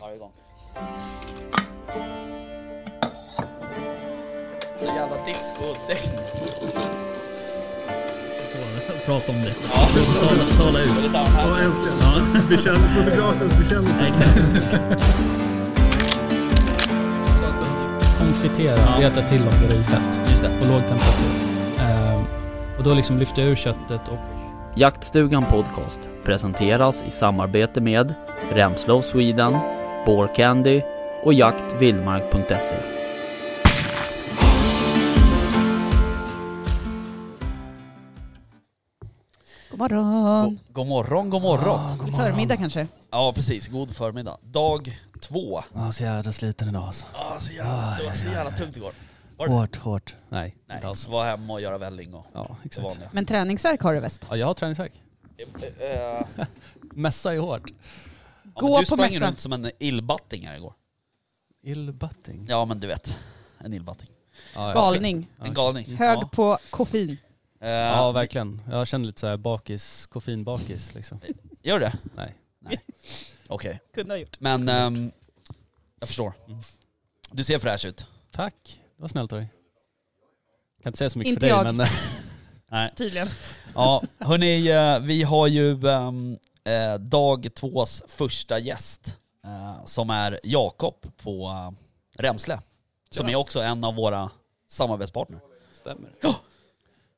Varje gång. Så jävla disco-däng. Prata om det. Ja. Tala, tala ut. Ja, äntligen. Ja, Bekänn, fotografens bekännelse. exakt. Konfitera, Ja. reta till dem det i fett Just det. på låg temperatur. Ehm, och då liksom lyfter jag ur köttet och Jaktstugan Podcast presenteras i samarbete med Remslow Sweden, Candy och jaktvildmark.se. God morgon. God, god morgon, god morgon. Förmiddag kanske. Ja precis, god förmiddag. Dag två. Ja, så jävla sliten idag alltså. Ah, så jävla, det var så jävla tungt igår. Var det? Hårt, hårt. Nej, Nej, inte alls. var hemma och göra välling och Ja, det exakt. vanliga. Men träningsverk har du väst? Ja, jag har träningsvärk. Eh, eh, Mässa är hårt. ja, Gå men du på sprang mässa. runt som en illbatting här igår. Illbatting. Ja men du vet, en illbatting. Ja, ja. Galning. En galning. Hög Ja. på koffein. Eh, Ja, verkligen. Jag känner lite såhär bakis, koffeinbakis liksom. Gör det? Nej. Okej. Kunde ha gjort. Men ehm, jag förstår. Mm. Du ser fräsch ut. Tack, det var snällt av dig. Kan inte säga så mycket Inte för dig jag. men... Nej. Tydligen. Ja, hörni, eh, vi har ju ehm, eh, dag tvås första gäst. eh, som är Jakob på uh, Remsle. Som är också en av våra samarbetspartner. Stämmer. Eh,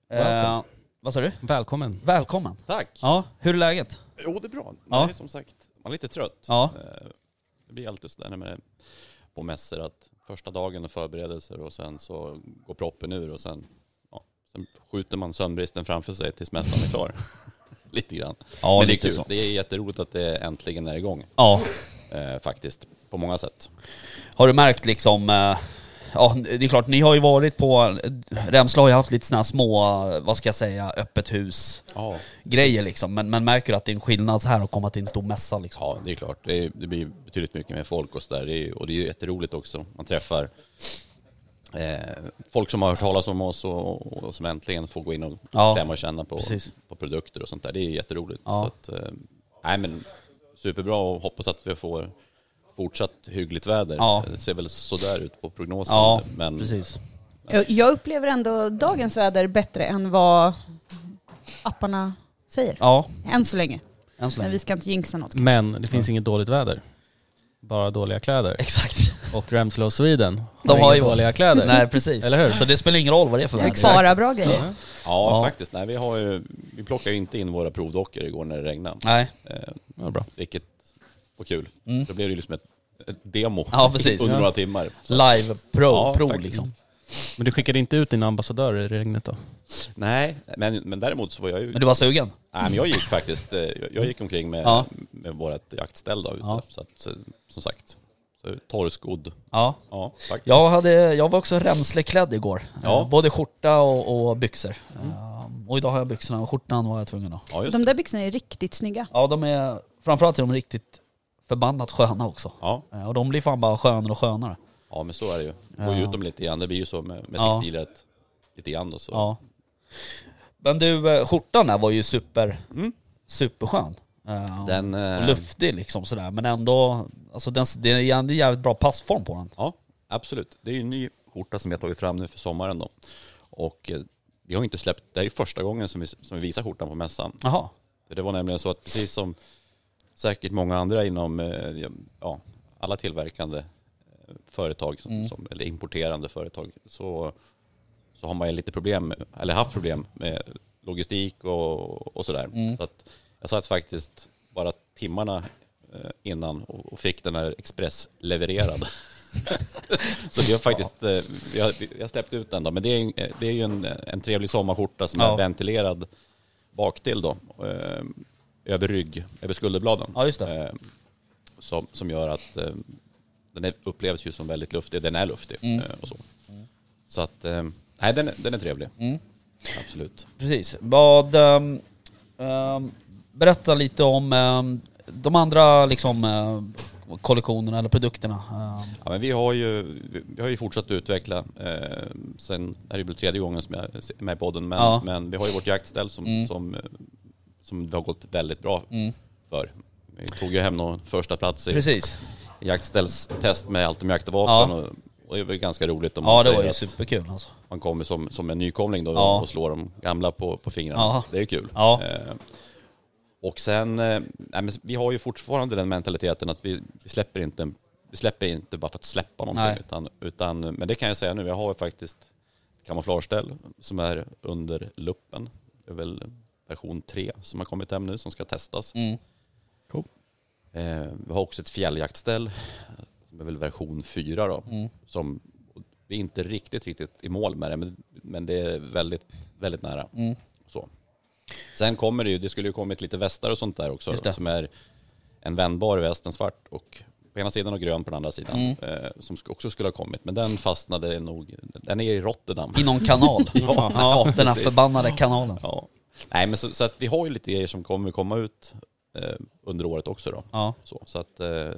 Welcome. vad sa du? Välkommen. Välkommen. Tack. Ja, hur är läget? Jo, det är bra. Ja. Man är som sagt man är lite trött. Ja. Eh, Det blir alltid sådär när man är på mässor att första dagen är förberedelser och sen så går proppen ur och sen, ja, sen skjuter man sömnbristen framför sig tills mässan är klar. lite grann. Ja, Men det är lite kul. så. Det är jätteroligt att det äntligen är igång. Ja. Eh, faktiskt, på många sätt. Har du märkt liksom, eh, ja det är klart ni har ju varit på, Remsla har ju haft lite sådana små, vad ska jag säga, öppet hus Ja, grejer liksom. Men, men märker du att det är en skillnad så här att komma till en stor mässa liksom? ja det är klart. Det, är, det blir betydligt mycket mer folk och sådär. Och det är ju jätteroligt också. Man träffar eh, folk som har hört talas om oss och, och som äntligen får gå in och Ja, klämma och känna på, precis. på produkter och sånt där. Det är jätteroligt. Ja. Så att, eh, nej men superbra och hoppas att vi får fortsatt hyggligt väder. Ja. Det ser väl sådär ut på prognosen. Ja, men precis. Jag, jag upplever ändå dagens väder bättre än vad apparna säger. Ja, Än så länge. än så Men länge. vi ska inte jinxa något. Men det finns inget dåligt väder. Bara dåliga kläder. Exakt. Och Remslow Sweden De har ju- dåliga kläder. Nej precis. Eller hur? Så det spelar ingen roll vad det är för väder. Bara bra grejer. Ja. ja, Ja. faktiskt. Nej, vi, har ju, vi plockade ju inte in våra provdockor igår när det regnade. Nej, Eh, Ja, bra. vilket var kul. Mm. Då blev det ju liksom ett, ett demo Ja, precis. under Ja. några timmar. Så- live pro, Ja, pro faktiskt. liksom. Men du skickade inte ut dina ambassadörer i regnet då? Nej, men, men däremot så var jag ju... Men du var sugen? Nej, men jag gick faktiskt, eh, jag, jag gick omkring med, Ja. med vårt jaktställ då ute. Ja. Så att, som sagt, så torrskodd. Ja. Ja, faktiskt. Jag, hade, jag var också remsleklädd igår. Ja. Eh, Både skjorta och, och byxor. Eh, Och idag har jag byxorna och skjortan var jag tvungen att. Ja, just De där byxorna är riktigt snygga. Ja de är, framförallt är de riktigt förbannat sköna också. Ja, Eh, Och de blir fan bara skönare och skönare. ja, men så är det ju. Går ju Ja. ut dem lite grann. Det blir ju så med, med Ja. textilet lite grann då. Så. Ja. Men du, eh, skjortan där var ju super, Mm. superskön. Eh, Den, och luftig liksom sådär, men ändå, alltså den, det är en jävligt bra passform på den. Ja, absolut. Det är ju en ny skjorta som vi har tagit fram nu för sommaren då. Och vi har inte släppt, det är ju första gången som vi, som vi visar skjortan på mässan. Jaha. Det var nämligen så att precis som säkert många andra inom eh, ja, alla tillverkande eh, företag, som, Mm. som, eller importerande företag, så, så har man ju lite problem, eller haft problem med logistik och, och sådär. Mm. Så att jag satt faktiskt bara timmarna eh, innan och, fick den här expresslevererad. så vi har faktiskt, eh, vi har, vi har släppt ut den då, men det är, det är ju en, en trevlig sommarskjorta som Ja. är ventilerad baktill då. Över rygg, över skulderbladen. Ja, just det. Eh, som, som gör att eh, den upplevs ju som väldigt luftig. Den är luftig Mm. eh, och så. Så att, nej den, är- den är trevlig. Mm. Absolut. Precis. Vad, ehm, ehm, berätta lite om ehm, de andra liksom, ehm, kollektionerna eller produkterna. Ja, men vi, har ju, vi har ju fortsatt utveckla, eh, sen det här är väl tredje gången som jag är med i podden, men, Ja. men vi har ju vårt jaktställ som, Mm. som, som det har gått väldigt bra Mm. för. vi tog ju hem någon första plats i Precis. jaktställstest med Altomjaktvapen Ja. och, och det var ganska roligt om man Ja det säger var ju att superkul alltså. man kommer som, som en nykomling då Ja. och slår de gamla på, på fingrarna. Ja. Det är ju kul. Ja. Eh, och sen, eh, nej, men vi har ju fortfarande den mentaliteten att vi, vi släpper inte vi släpper inte bara för att släppa någonting. Utan, utan, men det kan jag säga nu, jag har ju faktiskt flagställ som är under luppen. Det är väl version 3 som har kommit hem nu som ska testas. Mm. Eh, vi har också ett fjälljaktställ som är väl version 4 då. Mm. Som, vi är inte riktigt, riktigt i mål med det men, men det är väldigt, väldigt nära. Mm. Så. Sen kommer det ju, det skulle ju kommit lite västar och sånt där också som är en vändbar väst, en svart och på ena sidan och grön på den andra sidan. Mm. Eh, som också skulle ha kommit men den fastnade nog, den är i Rotterdam. I någon kanal. Ja, ja, den här precis. förbannade kanalen. Ja. Nej men så, så att vi har ju lite grejer som kommer komma ut eh, under året också då. Ja. Så, så att, eh,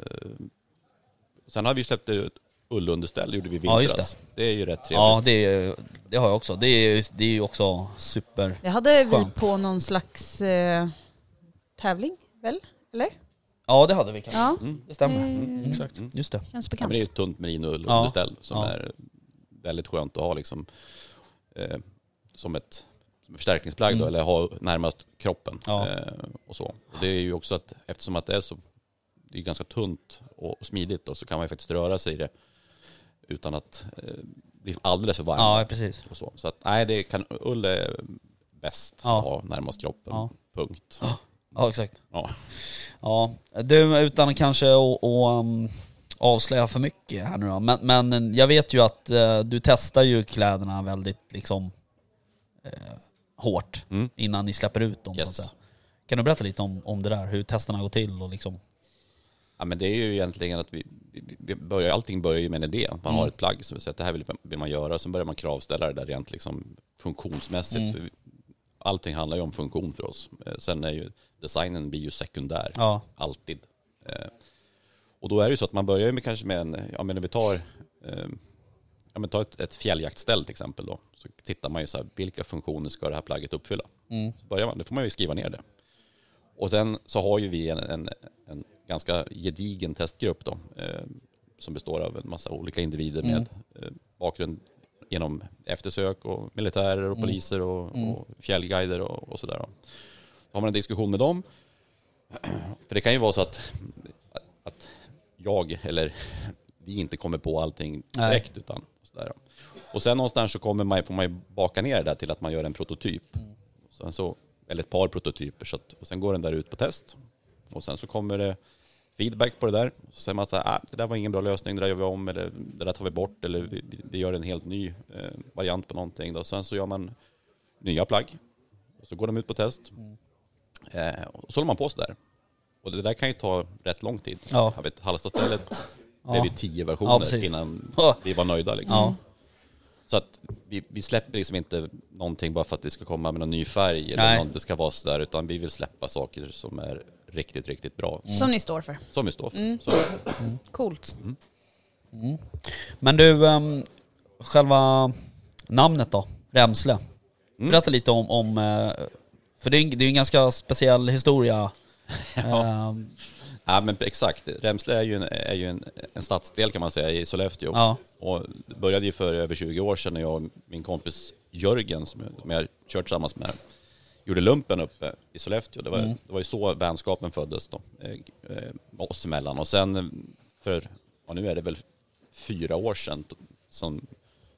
sen har vi släppt ut ullunderställ, det gjorde vi i Ja, just vintras. det. är ju rätt trevligt. Ja, det, är- det har jag också. Det är, det är ju också super... Det hade vi på någon slags eh, tävling, väl? Eller? Ja, det hade vi kanske. Ja, Mm. Det stämmer. Mm. Mm. Exakt. Just det. känns Ja, men bekant. det är ju ett tunt merinoullunderställ som Ja. är väldigt skönt att ha liksom, eh, som ett förstärkningsplagg då, Mm. eller ha närmast kroppen. Ja. Eh, och så. Och det är ju också att eftersom att det är så det är ganska tunt och smidigt då, så kan man ju faktiskt röra sig i det utan att eh, bli alldeles för varm. Ja, precis. Och så. så att nej, det kan, ull är bäst Ja. att ha närmast kroppen. Ja. Punkt. Ja, exakt. Ja. Ja, du utan kanske att att, um, avslöja för mycket här nu då. Men, men jag vet ju att eh, du testar ju kläderna väldigt liksom eh, hårt Mm. innan ni släpper ut dem så Yes. säga. Kan du berätta lite om, om det där? Hur testerna går till och liksom... Ja, men det är ju egentligen att vi, vi- börjar, allting börjar ju med en idé. Man Mm. har ett plagg som säger att det här vill, vill man göra. Sen börjar man kravställa det där rent liksom funktionsmässigt. Mm. Allting handlar ju om funktion för oss. Eh, Sen är ju designen blir ju sekundär. Ja. Alltid. Eh, Och då är det ju så att man börjar ju med kanske med en, ja men om vi tar, eh, ja men ta ett, ett fjälljaktställ till exempel då. Så tittar man ju så här, vilka funktioner ska det här plagget uppfylla? Mm. Så börjar man, då får man ju skriva ner det. Och sen så har ju vi en, en, en ganska gedigen testgrupp då, eh, som består av en massa olika individer med eh, bakgrund genom eftersök och militärer och poliser och, och fjällguider och, och sådär. Då. Då har man en diskussion med dem. För det kan ju vara så att, att jag eller vi inte kommer på allting Nej. direkt utan sådär. Och sen någonstans så kommer man, får man ju baka ner det där till att man gör en prototyp. Sen så, eller ett par prototyper. Så att, och sen går den där ut på test. Och sen så kommer det feedback på det där. Så säger man så här, ah, det där var ingen bra lösning, det där gör vi om, eller det där tar vi bort, eller vi, vi- gör en helt ny eh, variant på någonting. Då. Sen så gör man nya plagg. Och så går de ut på test. Eh, och så håller man på så där. Och det där kan ju ta rätt lång tid. Ja. Jag vet, Hallstastället Ja. blev vi tio Ja, versioner precis. innan Ja. vi var nöjda. Liksom. Ja. Så att vi, vi släpper liksom inte någonting bara för att det ska komma med någon ny färg eller Nej. något, det ska vara sådär utan vi vill släppa saker som är riktigt, riktigt bra. Som ni står för. Som vi står för. Mm. Så, Coolt. Men du, um, själva namnet då? Remsle. Mm. Berätta lite om, om eh, för det är, en, det är en ganska speciell historia. Ehm, ja men exakt, Remsle är ju, en, är ju en, en stadsdel kan man säga i Sollefteå. ja, Och det började ju för över 20 år sedan när jag och min kompis Jörgen som jag, som jag kört tillsammans med gjorde lumpen uppe i Sollefteå. Det var, Mm. det var ju så vänskapen föddes då, eh, eh, oss emellan. Och sen för, ja, nu är det väl fyra år sedan som,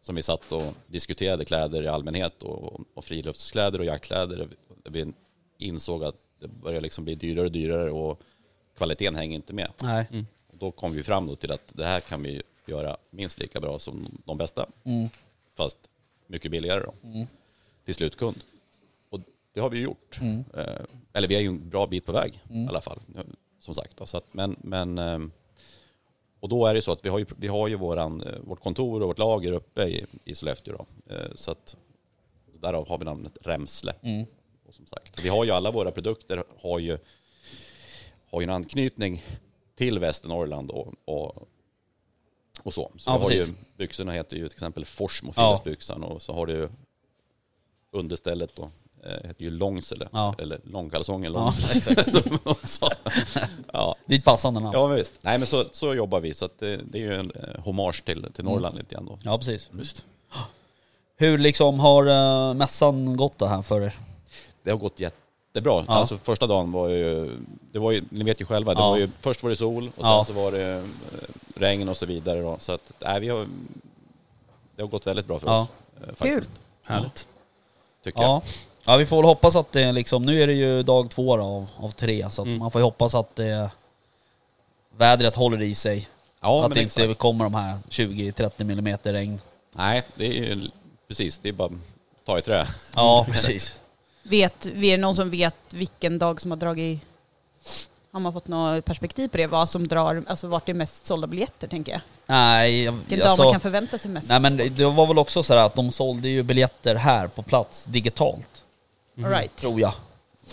som vi satt och diskuterade kläder i allmänhet och, och friluftskläder och jaktkläder. Vi insåg att det börjar liksom bli dyrare och dyrare och kvaliteten hänger inte med. nej. Och då kom vi fram då till att det här kan vi göra minst lika bra som de bästa. Mm. Fast mycket billigare då. Till slutkund. Och det har vi gjort. Mm. Eh, eller vi är ju en bra bit på väg i alla fall. Som sagt. Då. Så att, men, men, ehm, och då är det så att vi har ju, vi har ju våran, eh, vårt kontor och vårt lager uppe i, i Sollefteå. Då. Eh, Så att därav har vi namnet Remsle. Mm. Och som sagt, vi har ju alla våra produkter har ju, har ju en anknytning till Västernorrland och, och, och så. Så Ja, har ju, byxorna heter ju till exempel Forsmo Ja. Friluftsbyxan och så har du understället då, eh, heter ju Långsele, Ja. eller långkalsonger Ja, Långsele. Ja. Är ett passande namn. ja, men visst. Nej, men så, så jobbar vi, så det, det är ju en eh, hommage till, till Norrland lite grann då. Ja, precis. Visst. Hur liksom har uh, mässan gått då här för er? Det har gått jättebra. Ja. Alltså första dagen var ju, det var ju, ni vet ju själva, det Ja. var ju, först var det sol och sen Ja. så var det eh, regn och så vidare då. Så att, nej, vi har, det har gått väldigt bra för Ja. oss. eh, Faktiskt, Härligt. tycker jag. Ja. ja, vi får väl hoppas att det liksom, nu är det ju dag två då, av, av tre, så att Mm. man får ju hoppas att det, vädret håller i sig. Ja, att det inte exakt. kommer de här 20-30 millimeter regn. Nej, det är ju precis, det är bara att ta i trä. Ja, precis. Vet, är det någon som vet vilken dag som har dragit... Har man fått något perspektiv på det? Vad som drar, alltså vart det är mest sålda biljetter tänker jag? Nej, jag- Vilken dag alltså, man kan förvänta sig mest? nej men det- det var väl också så här att de sålde ju biljetter här på plats digitalt, All right. tror jag.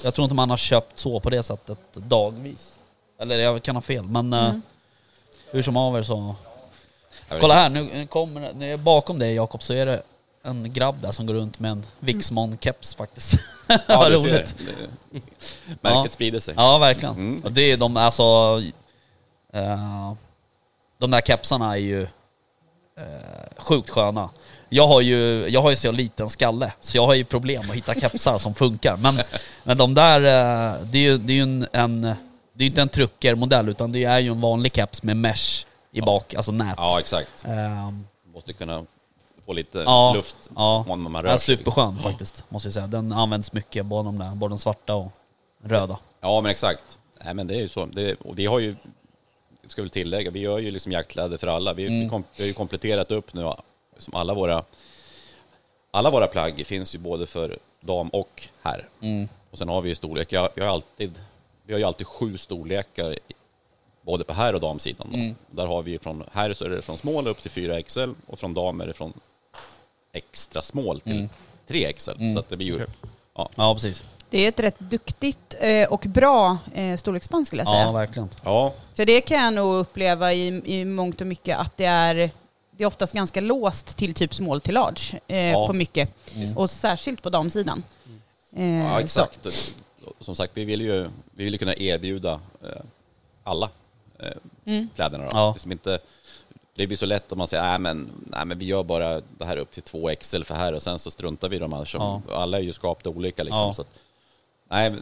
Jag tror inte man har köpt så på det sättet dagvis. Eller jag kan ha fel, men eh, Mm. hur som haver så... Kolla här, nu kommer nu bakom dig Jakob så är det en grabb där som går runt med en Wixmon-keps faktiskt. Ja, du ser. roligt. Det- Märket Ja. sprider sig. Ja, verkligen. Mm. Och det är de, alltså... eh, de där kepsarna är ju eh, sjukt sköna. Jag har ju, jag har ju så liten skalle, så jag har ju problem att hitta kepsar som funkar. Men, men de där, eh, det är ju, det är ju en, en, det är inte en truckermodell utan det är ju en vanlig keps med mesh i bak, alltså nät. Ja, exakt. Ehm, Måste kunna få lite Ja, luft ja. man rör är sig. superskön faktiskt, måste jag säga. Den används mycket, både de, där, både de svarta och röda. Ja, men exakt. Nej, men det är ju så. Det, och vi har ju, ska väl tillägga, vi gör ju liksom jaktkläder för alla. Vi, Mm. vi, kom, vi har ju kompletterat upp nu, som alla våra, alla våra plagg finns ju både för dam och herr. Mm. Och sen har vi ju storlek, jag, jag har alltid, vi har ju alltid sju storlekar, både på herr och damsidan. Mm. Där har vi från herr så är det från small upp till 4XL och från dam är det från extra small till Mm. 3XL. Så att det blir ju, ja, Ja, precis. Det är ett rätt duktigt eh, och bra eh, storleksspann skulle jag säga. Ja, verkligen. ja, Så det kan jag nog uppleva i, i mångt och mycket att det är, det är oftast ganska låst till typ small till large eh, Ja. på mycket. Och särskilt på damsidan. Eh, Ja, så- exakt. Som sagt, vi vill ju, vi vill kunna erbjuda eh, alla eh, Mm. kläderna. Då. Ja. Liksom inte, det blir så lätt om man säger, nej men, nej men vi gör bara det här upp till 2XL för här och sen så struntar vi i de här. Ja. Alla är ju skapta olika liksom. Ja. Så att, nej,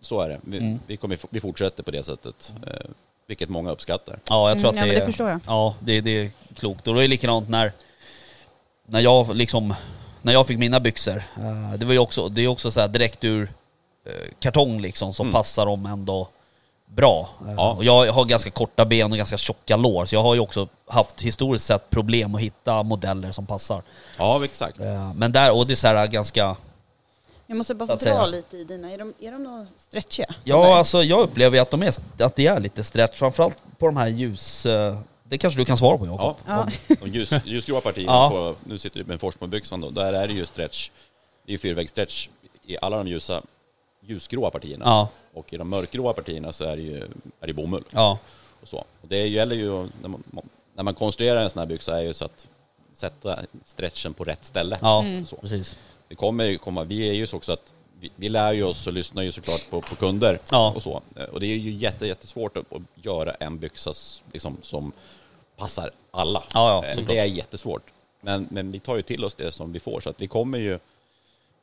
så är det. Vi, Mm. vi, kommer, vi fortsätter på det sättet, eh, vilket många uppskattar. Ja, jag tror Mm, att ja, det, är, det förstår jag. Ja, det, det är klokt. Och det är likadant när, när jag liksom, när jag fick mina byxor. eh, det var ju också, det är också så här direkt ur eh, kartong liksom, så Mm. passar de ändå bra. Ja. Och jag har ganska korta ben och ganska tjocka lår, så jag har ju också haft historiskt sett problem att hitta modeller som passar. Ja, exakt. Eh, Men där, och det är så här ganska... Jag måste bara att dra säga. lite i dina. Är de, är de något stretchiga? Ja, alltså jag upplever ju att, de är, att det är lite stretch, framförallt på de här ljus... eh, Det kanske du kan svara på Jakob? Ja, Ja. de ljus, ljusgråa partierna Ja. på, nu sitter du med en Forsmo-byxan då, där är det ju stretch, det är ju fyrvägsstretch i alla de ljusa, ljusgråa partierna. Ja, Och i de mörkgråa partierna så är det ju är det bomull. ja, Och så. Och det gäller ju, när man, när man konstruerar en sån här byxa, är ju så att sätta stretchen på rätt ställe. ja, Mm. Så. precis. Det kommer komma, vi är ju så också att vi, vi lär ju oss och lyssnar ju såklart på, på kunder Ja. och så. Och det är ju jätte, jättesvårt att, att göra en byxa liksom, som passar alla. Ja, ja, Eh, det är jättesvårt. Men, men vi tar ju till oss det som vi får, så att vi kommer ju,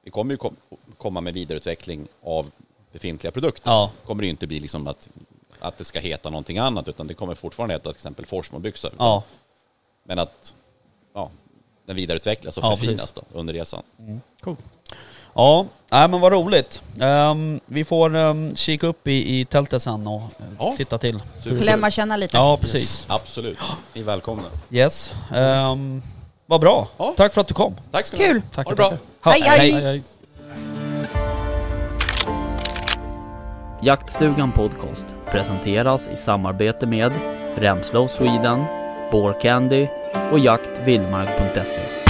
vi kommer ju kom, komma med vidareutveckling av befintliga produkter. Ja. Det kommer ju inte bli liksom att, att det ska heta någonting annat, utan det kommer fortfarande heta till exempel Forsmo-byxor. Ja, Men att ja, den vidareutvecklas och Ja, förfinas då, under resan. ja nej, men vad roligt. Ehm, vi får um, kika upp i, i tältet sen och eh, Ja. titta till. Klämma känna lite. Ja, precis. Absolut. Ni är välkomna. Yes. Um, vad bra. Ja. Tack för att du kom. Tack ska ni Kul. ha. Ha det bra. Ha, Hej, hej. Hej, hej. Jaktstugan Podcast presenteras i samarbete med Remslow Sweden, Candy och jaktvildmark.se.